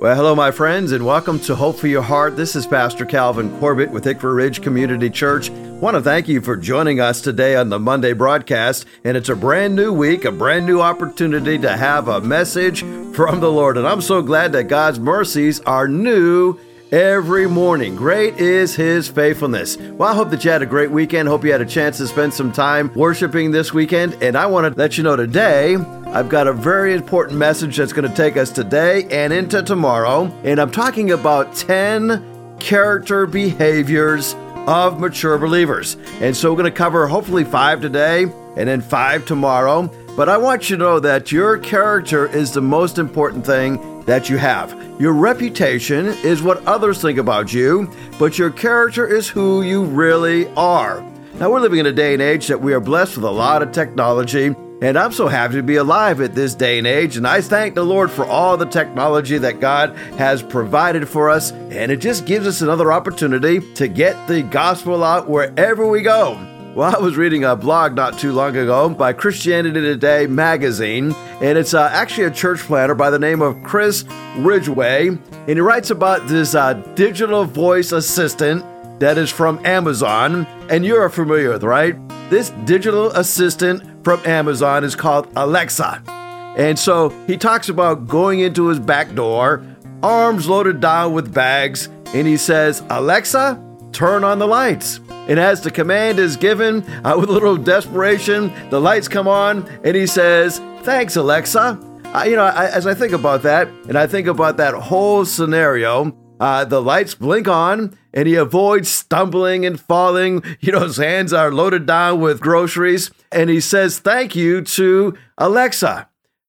Well, hello, my friends, and welcome to Hope for Your Heart. This is Pastor Calvin Corbett with Hickory Ridge Community Church. I want to thank you for joining us today on the Monday broadcast. And it's a brand new week, a brand new opportunity to have a message from the Lord. And I'm so glad that God's mercies are new every morning. Great is his faithfulness. Well, I hope that you had a great weekend. Hope you had a chance to spend some time worshiping this weekend. And I want to let you know today, I've got a very important message that's going to take us today and into tomorrow. And I'm talking about 10 character behaviors of mature believers. And so we're going to cover hopefully five today and then five tomorrow. But I want you to know that your character is the most important thing that you have. Your reputation is what others think about you, but your character is who you really are. Now, we're living in a day and age that we are blessed with a lot of technology, and I'm so happy to be alive at this day and age. And I thank the Lord for all the technology that God has provided for us, and it just gives us another opportunity to get the gospel out wherever we go. Well, I was reading a blog not too long ago by Christianity Today magazine, and it's uh, actually a church planter by the name of Chris Ridgway, and he writes about this uh, digital voice assistant that is from Amazon, and you're familiar with, right? This digital assistant from Amazon is called Alexa. And so he talks about going into his back door, arms loaded down with bags, and he says, Alexa, turn on the lights. And as the command is given uh, with a little desperation, the lights come on, and he says, Thanks, Alexa. Uh, you know, I, as I think about that, and I think about that whole scenario, uh, the lights blink on, and he avoids stumbling and falling. You know, his hands are loaded down with groceries, and he says, Thank you to Alexa.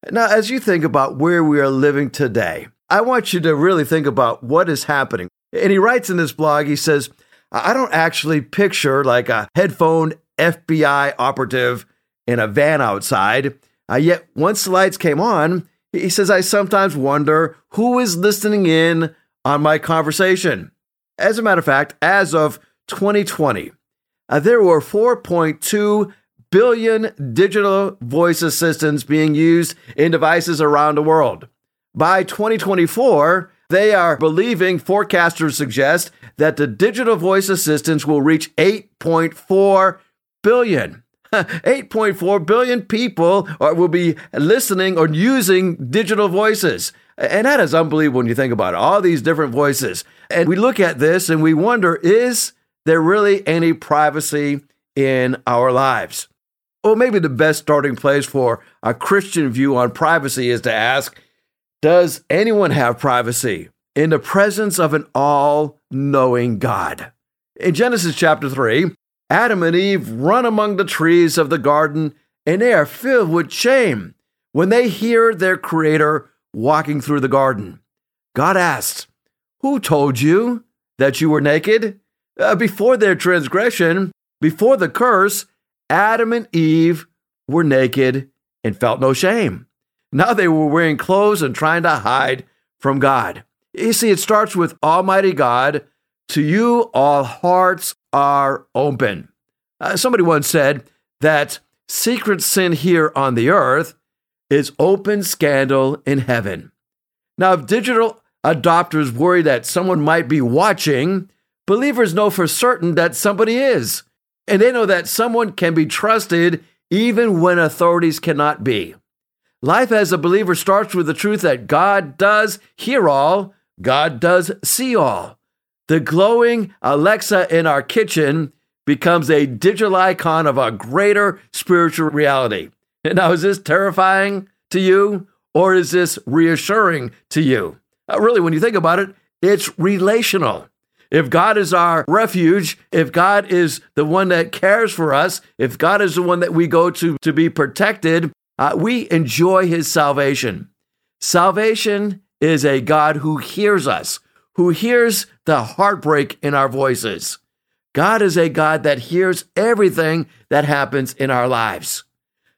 Now, as you think about where we are living today, I want you to really think about what is happening. And he writes in this blog, he says, I don't actually picture like a headphone FBI operative in a van outside. Uh, yet once the lights came on, he says, I sometimes wonder who is listening in on my conversation. As a matter of fact, as of 2020, uh, there were 4.2 billion digital voice assistants being used in devices around the world. By 2024, they are believing forecasters suggest that the digital voice assistants will reach 8.4 billion. 8.4 billion people are, will be listening or using digital voices. And that is unbelievable when you think about it. All these different voices. And we look at this and we wonder is there really any privacy in our lives? Well, maybe the best starting place for a Christian view on privacy is to ask Does anyone have privacy in the presence of an all knowing God? In Genesis chapter 3, Adam and Eve run among the trees of the garden, and they are filled with shame when they hear their Creator walking through the garden. God asks, Who told you that you were naked? Uh, before their transgression, before the curse, Adam and Eve were naked and felt no shame. Now they were wearing clothes and trying to hide from God. You see, it starts with Almighty God. To you, all hearts are open. Uh, somebody once said that secret sin here on the earth is open scandal in heaven. Now, if digital adopters worry that someone might be watching, believers know for certain that somebody is. And they know that someone can be trusted even when authorities cannot be. Life as a believer starts with the truth that God does hear all, God does see all. The glowing Alexa in our kitchen becomes a digital icon of a greater spiritual reality. And now, is this terrifying to you or is this reassuring to you? Uh, really, when you think about it, it's relational. If God is our refuge, if God is the one that cares for us, if God is the one that we go to to be protected, uh, we enjoy his salvation. Salvation is a God who hears us, who hears the heartbreak in our voices. God is a God that hears everything that happens in our lives.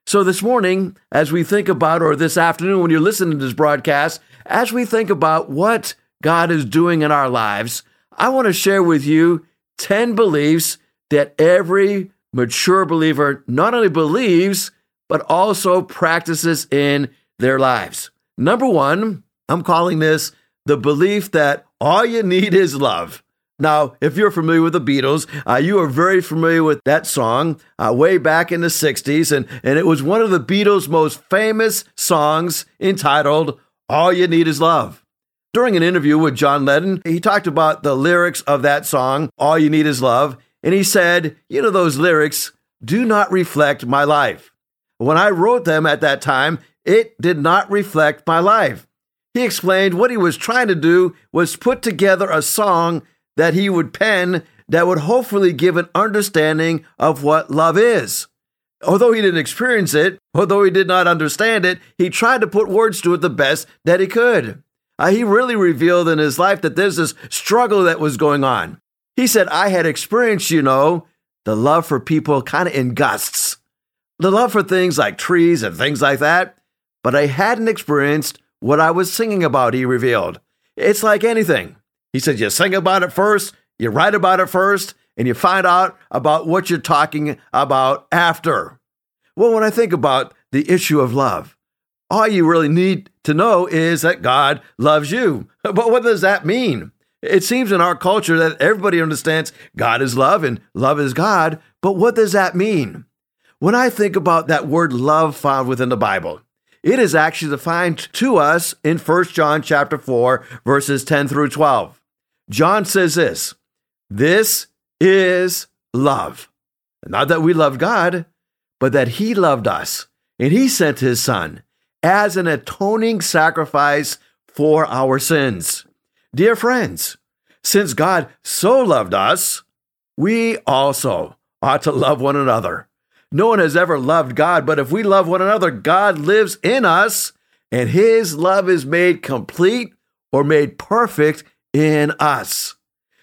So, this morning, as we think about, or this afternoon when you're listening to this broadcast, as we think about what God is doing in our lives, I want to share with you 10 beliefs that every mature believer not only believes, but also practices in their lives. Number one, I'm calling this the belief that all you need is love. Now, if you're familiar with the Beatles, uh, you are very familiar with that song uh, way back in the 60s, and, and it was one of the Beatles' most famous songs entitled All You Need Is Love. During an interview with John Lennon, he talked about the lyrics of that song, All You Need Is Love, and he said, You know, those lyrics do not reflect my life. When I wrote them at that time, it did not reflect my life. He explained what he was trying to do was put together a song that he would pen that would hopefully give an understanding of what love is. Although he didn't experience it, although he did not understand it, he tried to put words to it the best that he could. Uh, he really revealed in his life that there's this struggle that was going on. He said, I had experienced, you know, the love for people kind of in gusts, the love for things like trees and things like that, but I hadn't experienced what I was singing about, he revealed. It's like anything. He said, You sing about it first, you write about it first, and you find out about what you're talking about after. Well, when I think about the issue of love, all you really need to know is that God loves you. But what does that mean? It seems in our culture that everybody understands God is love and love is God, but what does that mean? When I think about that word love found within the Bible, it is actually defined to us in 1 John chapter 4 verses 10 through 12. John says this This is love. Not that we love God, but that He loved us, and He sent His Son as an atoning sacrifice for our sins. Dear friends, since God so loved us, we also ought to love one another. No one has ever loved God, but if we love one another, God lives in us, and His love is made complete or made perfect in us.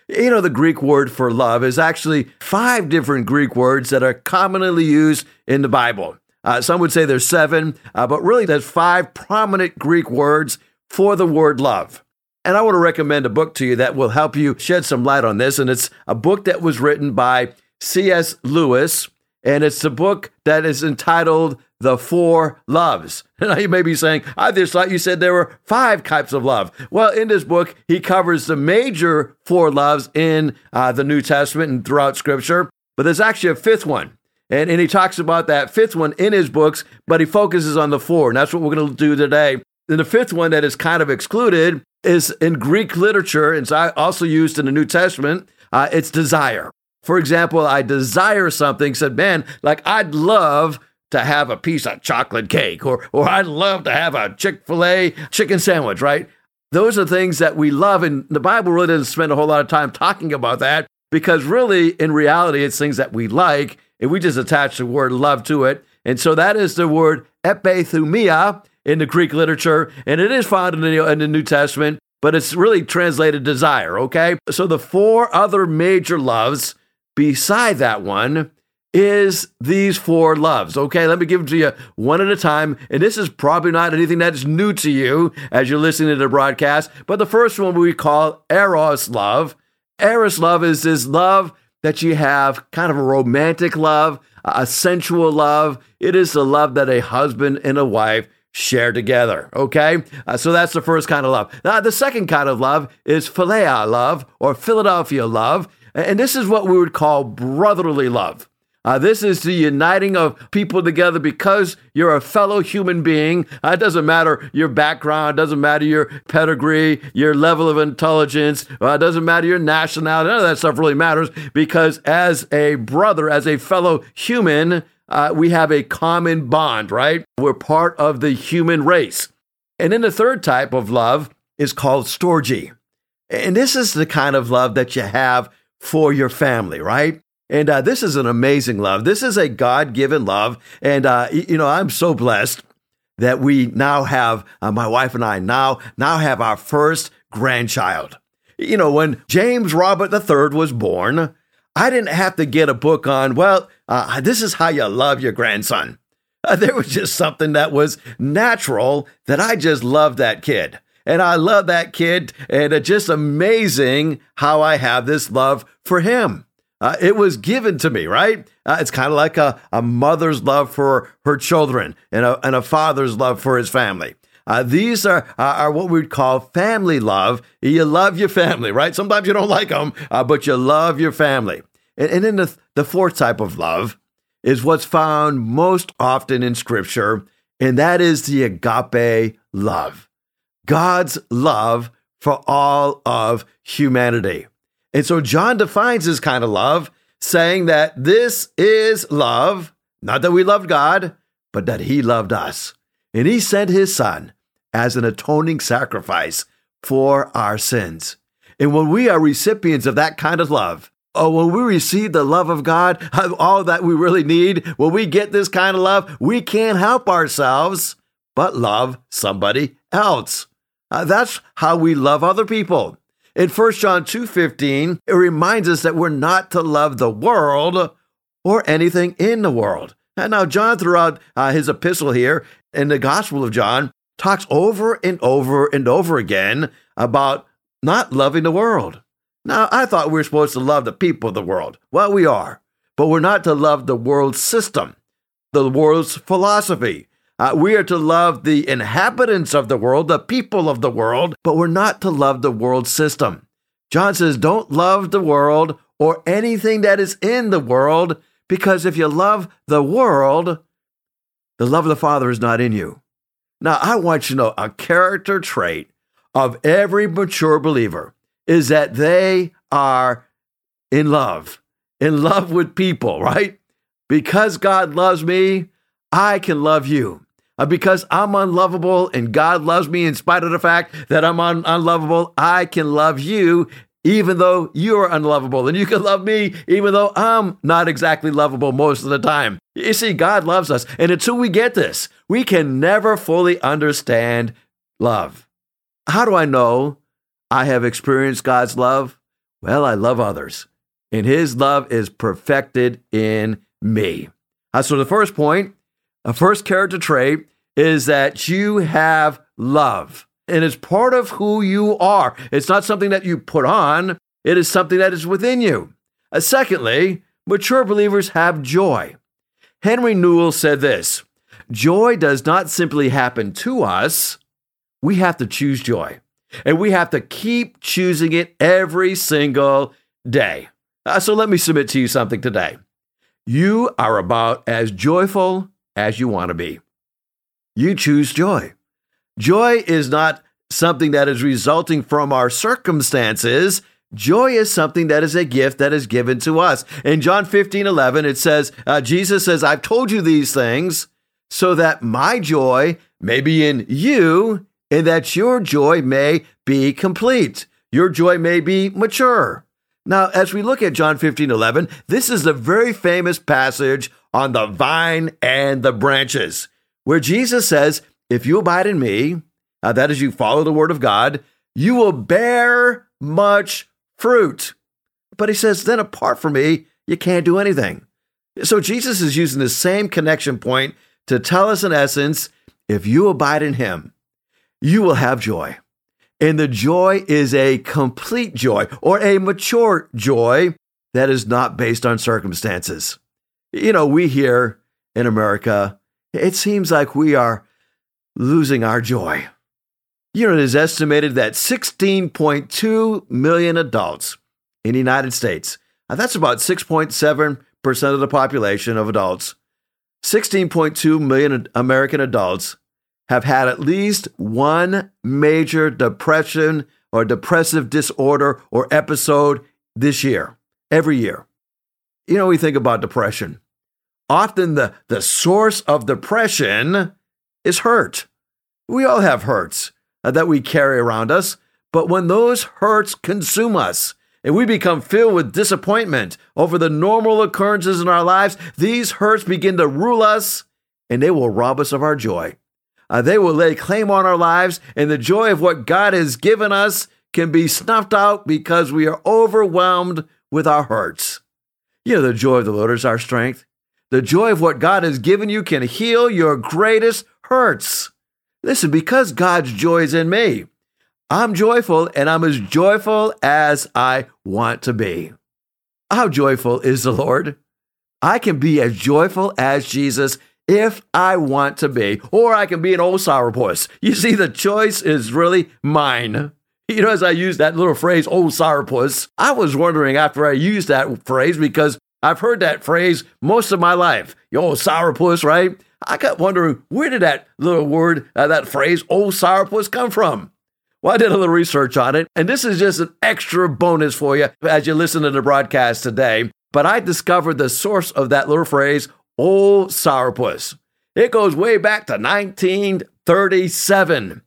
You know, the Greek word for love is actually five different Greek words that are commonly used in the Bible. Uh, some would say there's seven, uh, but really there's five prominent Greek words for the word love. And I want to recommend a book to you that will help you shed some light on this. And it's a book that was written by C.S. Lewis. And it's a book that is entitled the four loves. Now you may be saying, I just thought you said there were five types of love. Well, in this book, he covers the major four loves in uh, the New Testament and throughout Scripture, but there's actually a fifth one. And, and he talks about that fifth one in his books, but he focuses on the four. And that's what we're going to do today. And the fifth one that is kind of excluded is in Greek literature, and it's also used in the New Testament. Uh, it's desire. For example, I desire something, said, man, like I'd love to have a piece of chocolate cake, or, or I'd love to have a Chick fil A chicken sandwich, right? Those are things that we love. And the Bible really doesn't spend a whole lot of time talking about that because, really, in reality, it's things that we like, and we just attach the word love to it. And so that is the word epithumia in the Greek literature, and it is found in the, in the New Testament, but it's really translated desire, okay? So the four other major loves beside that one is these four loves. Okay, let me give them to you one at a time. And this is probably not anything that is new to you as you're listening to the broadcast. But the first one we call Eros love. Eros love is this love that you have, kind of a romantic love, a sensual love. It is the love that a husband and a wife share together. Okay, uh, so that's the first kind of love. Now, the second kind of love is Philia love or Philadelphia love. And this is what we would call brotherly love. Uh, this is the uniting of people together because you're a fellow human being. Uh, it doesn't matter your background, doesn't matter your pedigree, your level of intelligence, uh, doesn't matter your nationality. None of that stuff really matters because as a brother, as a fellow human, uh, we have a common bond, right? We're part of the human race. And then the third type of love is called storge. And this is the kind of love that you have for your family, right? And uh, this is an amazing love. This is a God given love. And, uh, you know, I'm so blessed that we now have, uh, my wife and I now, now have our first grandchild. You know, when James Robert III was born, I didn't have to get a book on, well, uh, this is how you love your grandson. Uh, there was just something that was natural that I just loved that kid. And I love that kid. And it's just amazing how I have this love for him. Uh, it was given to me, right? Uh, it's kind of like a, a mother's love for her children and a, and a father's love for his family. Uh, these are, are what we'd call family love. You love your family, right? Sometimes you don't like them, uh, but you love your family. And, and then the, the fourth type of love is what's found most often in Scripture, and that is the agape love. God's love for all of humanity. And so John defines this kind of love, saying that this is love, not that we loved God, but that He loved us. And He sent His Son as an atoning sacrifice for our sins. And when we are recipients of that kind of love, Oh, when we receive the love of God, all that we really need, when we get this kind of love, we can't help ourselves but love somebody else. Uh, that's how we love other people. In 1 John 2:15, it reminds us that we're not to love the world or anything in the world. And now John throughout uh, his epistle here in the Gospel of John talks over and over and over again about not loving the world. Now, I thought we were supposed to love the people of the world. Well, we are, but we're not to love the world system, the world's philosophy, uh, we are to love the inhabitants of the world, the people of the world, but we're not to love the world system. John says, don't love the world or anything that is in the world, because if you love the world, the love of the Father is not in you. Now, I want you to know a character trait of every mature believer is that they are in love, in love with people, right? Because God loves me, I can love you. Uh, because I'm unlovable and God loves me in spite of the fact that I'm un- unlovable, I can love you even though you're unlovable. And you can love me even though I'm not exactly lovable most of the time. You see, God loves us. And until we get this, we can never fully understand love. How do I know I have experienced God's love? Well, I love others, and His love is perfected in me. Uh, so, the first point a first character trait is that you have love. And it's part of who you are. It's not something that you put on, it is something that is within you. Uh, secondly, mature believers have joy. Henri Nouwen said this Joy does not simply happen to us, we have to choose joy. And we have to keep choosing it every single day. Uh, so let me submit to you something today. You are about as joyful as you want to be. You choose joy. Joy is not something that is resulting from our circumstances. Joy is something that is a gift that is given to us. In John 15, 11, it says, uh, Jesus says, I've told you these things so that my joy may be in you and that your joy may be complete. Your joy may be mature. Now, as we look at John 15, 11, this is a very famous passage on the vine and the branches, where Jesus says, If you abide in me, uh, that is, you follow the word of God, you will bear much fruit. But he says, Then apart from me, you can't do anything. So Jesus is using the same connection point to tell us, in essence, if you abide in him, you will have joy. And the joy is a complete joy or a mature joy that is not based on circumstances. You know, we here in America, it seems like we are losing our joy. You know, it is estimated that 16.2 million adults in the United States, that's about 6.7% of the population of adults, 16.2 million American adults have had at least one major depression or depressive disorder or episode this year, every year. You know, we think about depression. Often the, the source of depression is hurt. We all have hurts uh, that we carry around us, but when those hurts consume us, and we become filled with disappointment over the normal occurrences in our lives, these hurts begin to rule us and they will rob us of our joy. Uh, they will lay claim on our lives, and the joy of what God has given us can be snuffed out because we are overwhelmed with our hurts. You know, the joy of the Lord is our strength. The joy of what God has given you can heal your greatest hurts. Listen, because God's joy is in me, I'm joyful and I'm as joyful as I want to be. How joyful is the Lord? I can be as joyful as Jesus if I want to be, or I can be an old sourpuss. You see, the choice is really mine. You know, as I use that little phrase, old sourpuss, I was wondering after I used that phrase because I've heard that phrase most of my life. You old sourpuss, right? I kept wondering where did that little word, uh, that phrase, old sourpuss, come from? Well, I did a little research on it, and this is just an extra bonus for you as you listen to the broadcast today. But I discovered the source of that little phrase, old sourpuss. It goes way back to 1937.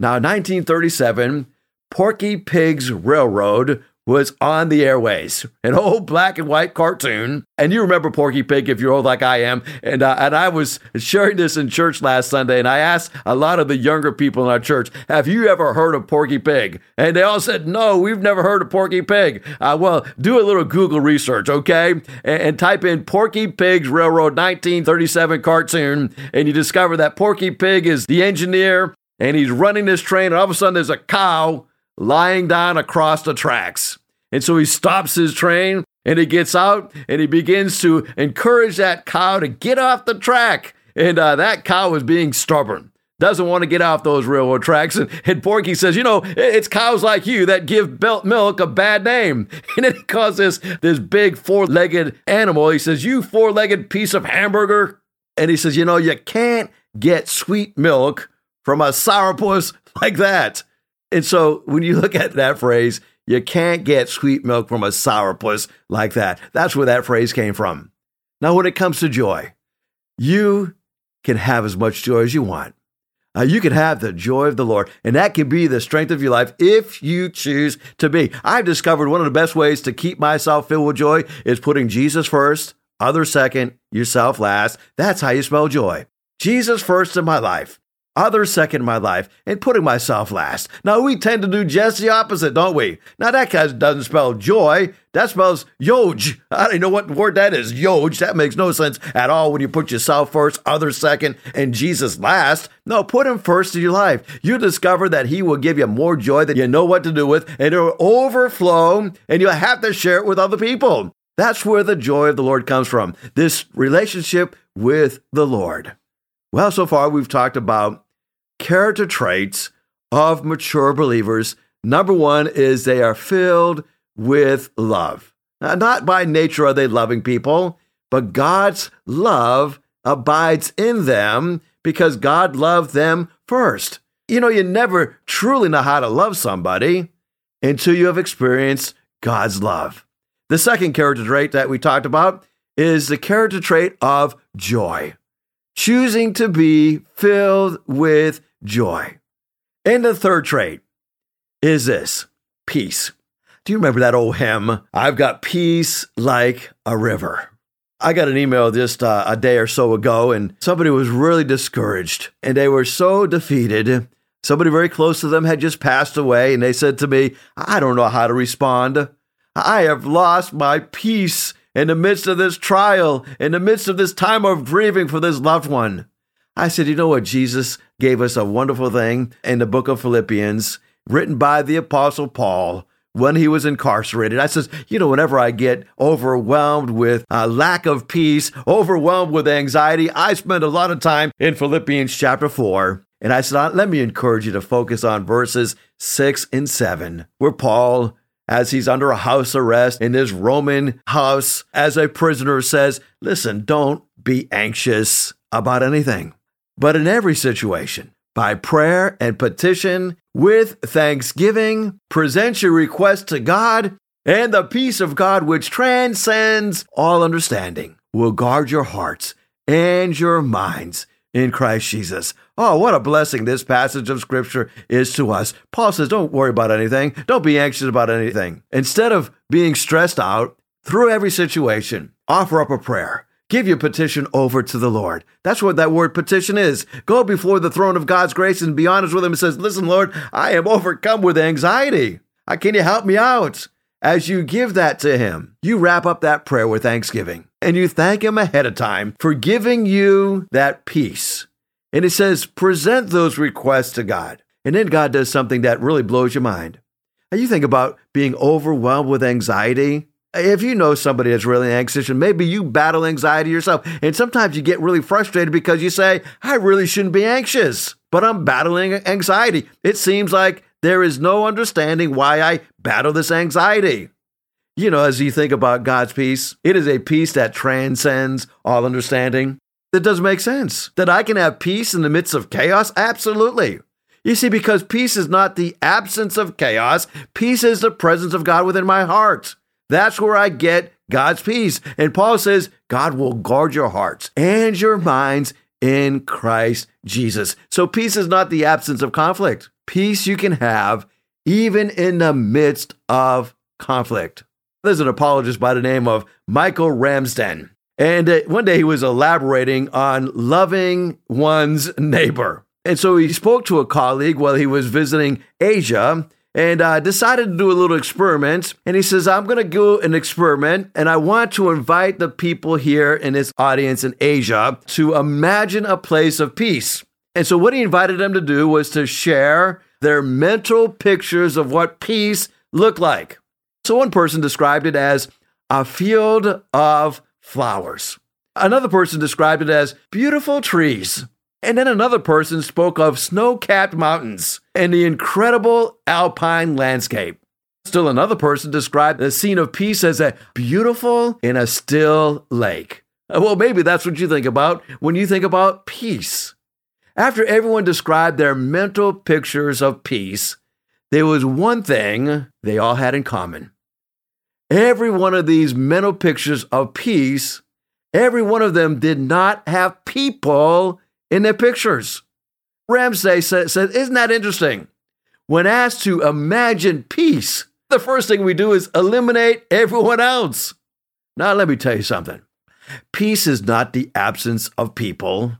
Now, 1937, Porky Pig's Railroad was on the airways, an old black and white cartoon. And you remember Porky Pig if you're old like I am. And, uh, and I was sharing this in church last Sunday, and I asked a lot of the younger people in our church, Have you ever heard of Porky Pig? And they all said, No, we've never heard of Porky Pig. Uh, well, do a little Google research, okay? And, and type in Porky Pig's Railroad 1937 cartoon, and you discover that Porky Pig is the engineer and he's running this train, and all of a sudden there's a cow lying down across the tracks. And so he stops his train and he gets out and he begins to encourage that cow to get off the track. And uh, that cow is being stubborn, doesn't want to get off those railroad tracks. And, and Porky says, You know, it's cows like you that give belt milk a bad name. And then he calls this, this big four legged animal, he says, You four legged piece of hamburger. And he says, You know, you can't get sweet milk from a sourpuss like that. And so when you look at that phrase, you can't get sweet milk from a sourpuss like that. That's where that phrase came from. Now, when it comes to joy, you can have as much joy as you want. Uh, you can have the joy of the Lord, and that can be the strength of your life if you choose to be. I've discovered one of the best ways to keep myself filled with joy is putting Jesus first, others second, yourself last. That's how you spell joy. Jesus first in my life others second my life, and putting myself last. Now, we tend to do just the opposite, don't we? Now, that doesn't spell joy. That spells yoj. I don't know what word that is. Yoj. That makes no sense at all when you put yourself first, others second, and Jesus last. No, put him first in your life. You discover that he will give you more joy than you know what to do with, and it'll overflow, and you'll have to share it with other people. That's where the joy of the Lord comes from. This relationship with the Lord. Well, so far we've talked about character traits of mature believers. Number one is they are filled with love. Now, not by nature are they loving people, but God's love abides in them because God loved them first. You know, you never truly know how to love somebody until you have experienced God's love. The second character trait that we talked about is the character trait of joy, choosing to be filled with joy. And the third trait is this peace. Do you remember that old hymn? I've got peace like a river. I got an email just uh, a day or so ago, and somebody was really discouraged and they were so defeated. Somebody very close to them had just passed away, and they said to me, I don't know how to respond. I have lost my peace in the midst of this trial, in the midst of this time of grieving for this loved one. I said, you know what? Jesus gave us a wonderful thing in the book of Philippians, written by the Apostle Paul when he was incarcerated. I says, you know, whenever I get overwhelmed with a lack of peace, overwhelmed with anxiety, I spend a lot of time in Philippians chapter 4. And I said, let me encourage you to focus on verses 6 and 7, where Paul, as he's under a house arrest in this Roman house as a prisoner, says, listen, don't be anxious about anything. But in every situation, by prayer and petition, with thanksgiving, present your request to God, and the peace of God, which transcends all understanding, will guard your hearts and your minds in Christ Jesus. Oh, what a blessing this passage of Scripture is to us. Paul says, Don't worry about anything. Don't be anxious about anything. Instead of being stressed out through every situation, offer up a prayer Give your petition over to the Lord. That's what that word petition is. Go before the throne of God's grace and be honest with Him and says, Listen, Lord, I am overcome with anxiety. Can you help me out? As you give that to Him, you wrap up that prayer with thanksgiving and you thank Him ahead of time for giving you that peace. And it says, present those requests to God. And then God does something that really blows your mind. Now you think about being overwhelmed with anxiety If you know somebody that's really anxious and maybe you battle anxiety yourself, and sometimes you get really frustrated because you say, I really shouldn't be anxious, but I'm battling anxiety. It seems like there is no understanding why I battle this anxiety. You know, as you think about God's peace, it is a peace that transcends all understanding. That doesn't make sense. That I can have peace in the midst of chaos? Absolutely. You see, because peace is not the absence of chaos, peace is the presence of God within my heart. That's where I get God's peace. And Paul says, God will guard your hearts and your minds in Christ Jesus. So peace is not the absence of conflict. Peace you can have even in the midst of conflict. There's an apologist by the name of Michael Ramsden. And uh, one day he was elaborating on loving one's neighbor. And so he spoke to a colleague while he was visiting Asia and uh, decided to do a little experiment. And he says, I'm going to do an experiment, and I want to invite the people here in this audience in Asia to imagine a place of peace. And so, what he invited them to do was to share their mental pictures of what peace looked like. So, one person described it as a field of flowers. Another person described it as beautiful trees. And then another person spoke of snow capped mountains and the incredible alpine landscape. Still another person described the scene of peace as a beautiful in a still lake. Uh, well, maybe that's what you think about when you think about peace. After everyone described their mental pictures of peace, there was one thing they all had in common. Every one of these mental pictures of peace, every one of them did not have people in their pictures. Ramsay said, said, Isn't that interesting? When asked to imagine peace, the first thing we do is eliminate everyone else. Now, let me tell you something peace is not the absence of people,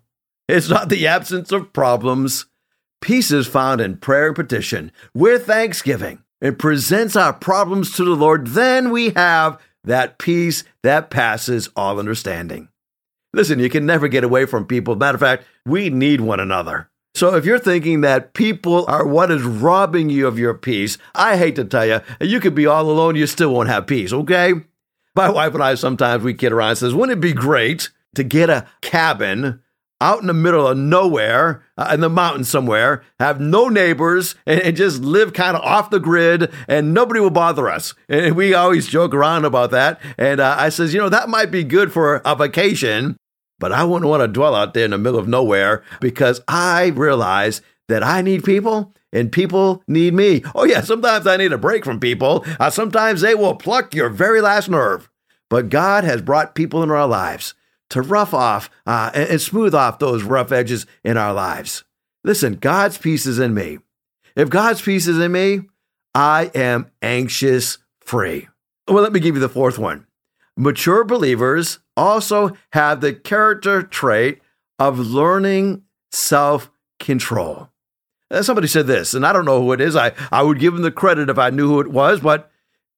it's not the absence of problems. Peace is found in prayer and petition with thanksgiving and presents our problems to the Lord. Then we have that peace that passes all understanding. Listen, you can never get away from people. Matter of fact, we need one another. So if you're thinking that people are what is robbing you of your peace, I hate to tell you, you could be all alone, you still won't have peace, okay? My wife and I sometimes we kid around and says, wouldn't it be great to get a cabin out in the middle of nowhere uh, in the mountains somewhere, have no neighbors, and, and just live kind of off the grid, and nobody will bother us. And we always joke around about that. And uh, I says, you know, that might be good for a vacation, but I wouldn't want to dwell out there in the middle of nowhere because I realize that I need people and people need me. Oh, yeah, sometimes I need a break from people. Uh, sometimes they will pluck your very last nerve. But God has brought people in our lives to rough off uh, and, and smooth off those rough edges in our lives. Listen, God's peace is in me. If God's peace is in me, I am anxious free. Well, let me give you the fourth one. Mature believers also have the character trait of learning self control. Somebody said this, and I don't know who it is. I, I would give them the credit if I knew who it was, but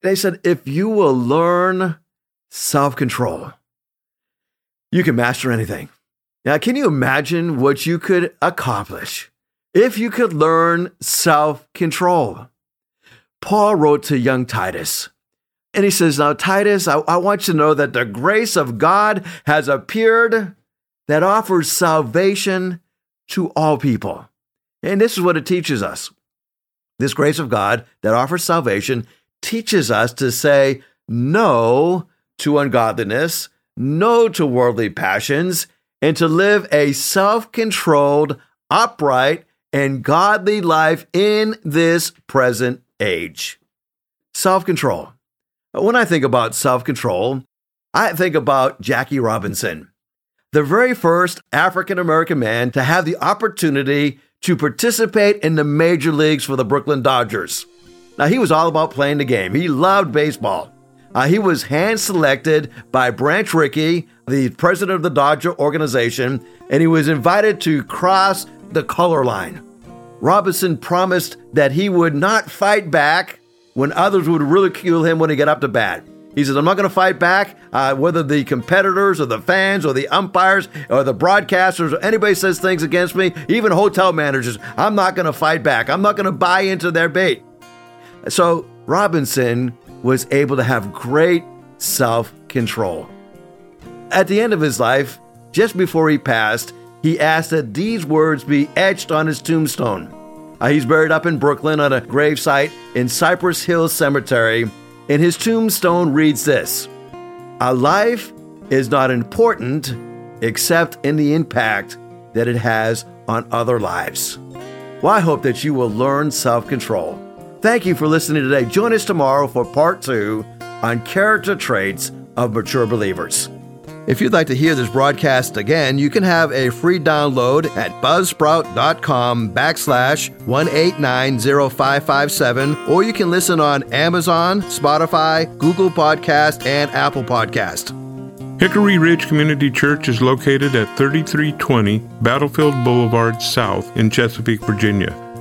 they said, if you will learn self control, you can master anything. Now, can you imagine what you could accomplish if you could learn self control? Paul wrote to young Titus, and he says, Now, Titus, I, I, want you to know that the grace of God has appeared that offers salvation to all people. And this is what it teaches us. This grace of God that offers salvation teaches us to say no to ungodliness no to worldly passions, and to live a self controlled, upright, and godly life in this present age. Self control. When I think about self control, I think about Jackie Robinson, the very first African American man to have the opportunity to participate in the major leagues for the Brooklyn Dodgers. Now, he was all about playing the game, he loved baseball. Uh, he was hand selected by Branch Rickey, the president of the Dodger organization, and he was invited to cross the color line. Robinson promised that he would not fight back when others would ridicule him when he got up to bat. He says, I'm not going to fight back, uh, whether the competitors or the fans or the umpires or the broadcasters or anybody says things against me, even hotel managers. I'm not going to fight back. I'm not going to buy into their bait. So Robinson was able to have great self control. At the end of his life, just before he passed, he asked that these words be etched on his tombstone. Uh, he's buried up in Brooklyn on a gravesite in Cypress Hills Cemetery, and his tombstone reads this A life is not important except in the impact that it has on other lives. Well, I hope that you will learn self control. Thank you for listening today. Join us tomorrow for part two on character traits of mature believers. If you'd like to hear this broadcast again, you can have a free download at buzzsprout.com backslash 1890557, or you can listen on Amazon, Spotify, Google Podcast, and Apple Podcast. Hickory Ridge Community Church is located at 3320 Battlefield Boulevard South in Chesapeake, Virginia.